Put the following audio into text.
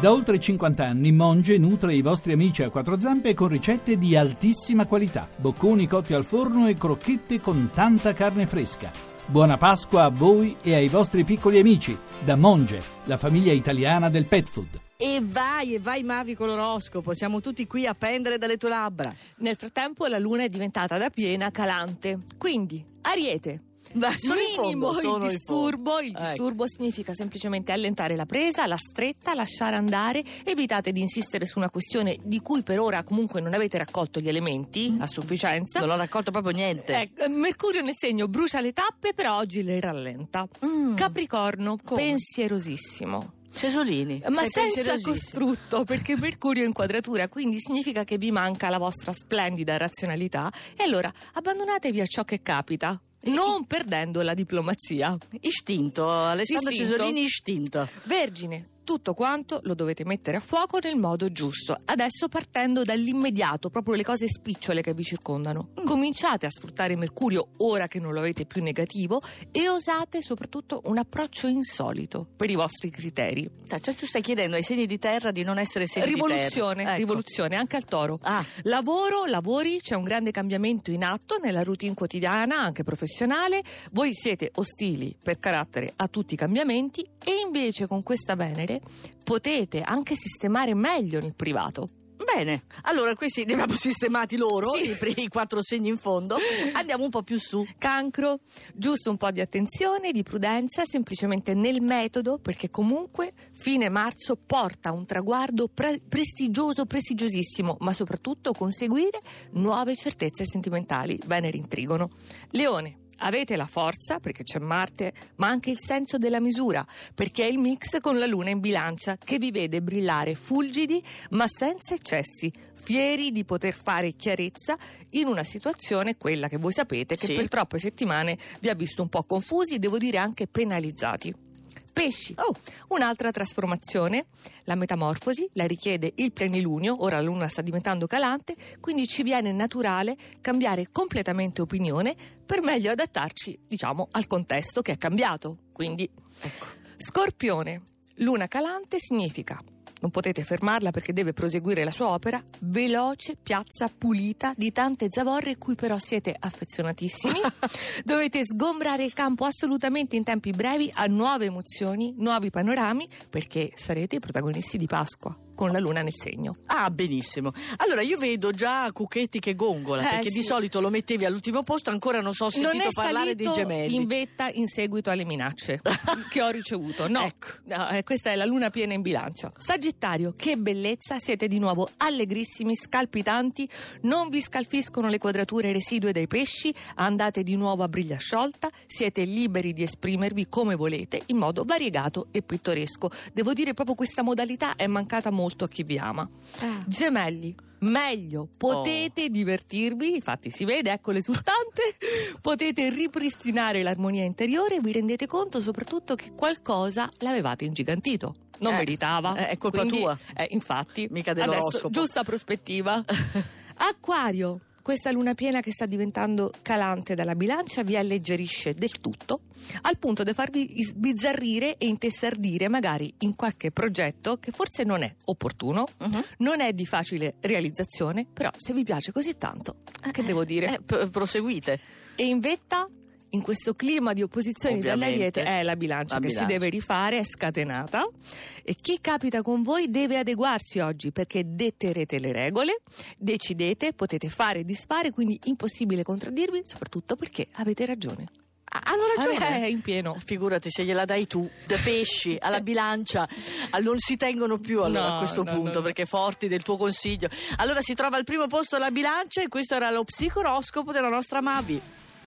Da oltre 50 anni Monge nutre i vostri amici a quattro zampe con ricette di altissima qualità, bocconi cotti al forno e crocchette con tanta carne fresca. Buona Pasqua a voi e ai vostri piccoli amici da Monge, la famiglia italiana del pet food. E vai, e vai Mavi con l'oroscopo, siamo tutti qui a pendere dalle tue labbra. Nel frattempo la luna è diventata da piena calante. Quindi, Ariete. Beh, Minimo fondo, il disturbo, il Ecco. disturbo significa semplicemente allentare la presa, la stretta, lasciare andare, evitate di insistere su una questione di cui per ora comunque non avete raccolto gli elementi a sufficienza. Non ho raccolto proprio niente. Ecco, Mercurio nel segno brucia le tappe, però oggi le rallenta. Mm. Capricorno, Come? pensierosissimo. Cesolini, Ma senza costrutto, perché Mercurio è in quadratura, quindi significa che vi manca la vostra splendida razionalità e allora abbandonatevi a ciò che capita, non perdendo la diplomazia. Istinto, Alessandro Istinto. Cesolini istinto. Vergine, tutto quanto lo dovete mettere a fuoco nel modo giusto. Adesso partendo dall'immediato, proprio le cose spicciole che vi circondano. Cominciate a sfruttare Mercurio ora che non lo avete più negativo e osate soprattutto un approccio insolito per i vostri criteri. Cioè, tu stai chiedendo ai segni di terra di non essere segni di Rivoluzione, terra. Ecco. rivoluzione, anche al toro. Ah, Lavoro, lavori, c'è un grande cambiamento in atto nella routine quotidiana, anche professionale. Voi siete ostili per carattere a tutti i cambiamenti e invece con questa Venere potete anche sistemare meglio nel privato. bene. Allora, questi li abbiamo sistemati loro, Sì. i, i quattro segni in fondo. Andiamo un po' più su. Cancro, giusto un po' di attenzione, di prudenza, semplicemente nel metodo, perché comunque fine marzo porta a un traguardo pre- prestigioso, prestigiosissimo, ma soprattutto conseguire nuove certezze sentimentali. Venere in trigono. Leone. Avete la forza, perché c'è Marte, ma anche il senso della misura, perché è il mix con la Luna in bilancia che vi vede brillare fulgidi ma senza eccessi, fieri di poter fare chiarezza in una situazione, quella che voi sapete, che Sì. per troppe settimane vi ha visto un po' confusi, devo dire anche penalizzati. Pesci, Oh, un'altra trasformazione, la metamorfosi, la richiede il plenilunio, ora la luna sta diventando calante, quindi ci viene naturale cambiare completamente opinione per meglio adattarci, diciamo, al contesto che è cambiato. Quindi, ecco. Scorpione, luna calante significa non potete fermarla perché deve proseguire la sua opera, veloce, piazza pulita di tante zavorre cui però siete affezionatissimi. Dovete sgombrare il campo assolutamente in tempi brevi a nuove emozioni, nuovi panorami, perché sarete i protagonisti di Pasqua con la luna nel segno. Ah, benissimo. Allora, io vedo già Cucchetti che gongola, Eh, perché sì. di solito lo mettevi all'ultimo posto, ancora non so ho sentito non parlare dei gemelli. in vetta in seguito alle minacce che ho ricevuto. No, Ecco. No, eh, questa è la luna piena in bilancia. Sagittario, che bellezza, siete di nuovo allegrissimi, scalpitanti, non vi scalfiscono le quadrature residue dei pesci, andate di nuovo a briglia sciolta, siete liberi di esprimervi come volete in modo variegato e pittoresco. Devo dire proprio questa modalità è mancata molto a chi vi ama. Ah. Gemelli. Meglio, potete divertirvi, infatti si vede, ecco l'esultante, potete ripristinare l'armonia interiore e vi rendete conto soprattutto che qualcosa l'avevate ingigantito. Non Eh, meritava. eh, è colpa Quindi, tua. eh, infatti. Mica Adesso, dell'oroscopo. giusta prospettiva. Acquario. Questa luna piena che sta diventando calante dalla bilancia vi alleggerisce del tutto, al punto da farvi sbizzarrire e intestardire magari in qualche progetto che forse non è opportuno, Mhm. non è di facile realizzazione, però se vi piace così tanto, che devo dire? Eh, proseguite. E in vetta, in questo clima di opposizioni Ovviamente. dall'ariete, è la bilancia La che bilancia. si deve rifare, è scatenata. E chi capita con voi deve adeguarsi oggi perché detterete le regole, decidete, potete fare e disfare, quindi impossibile contraddirvi, soprattutto perché avete ragione. Ah, hanno ragione. È in pieno. Figurati se gliela dai tu, da pesci alla bilancia, non si tengono più allora, No, a questo no, punto no. perché forti del tuo consiglio. Allora si trova al primo posto la bilancia e questo era lo psicoroscopo della nostra Mavi.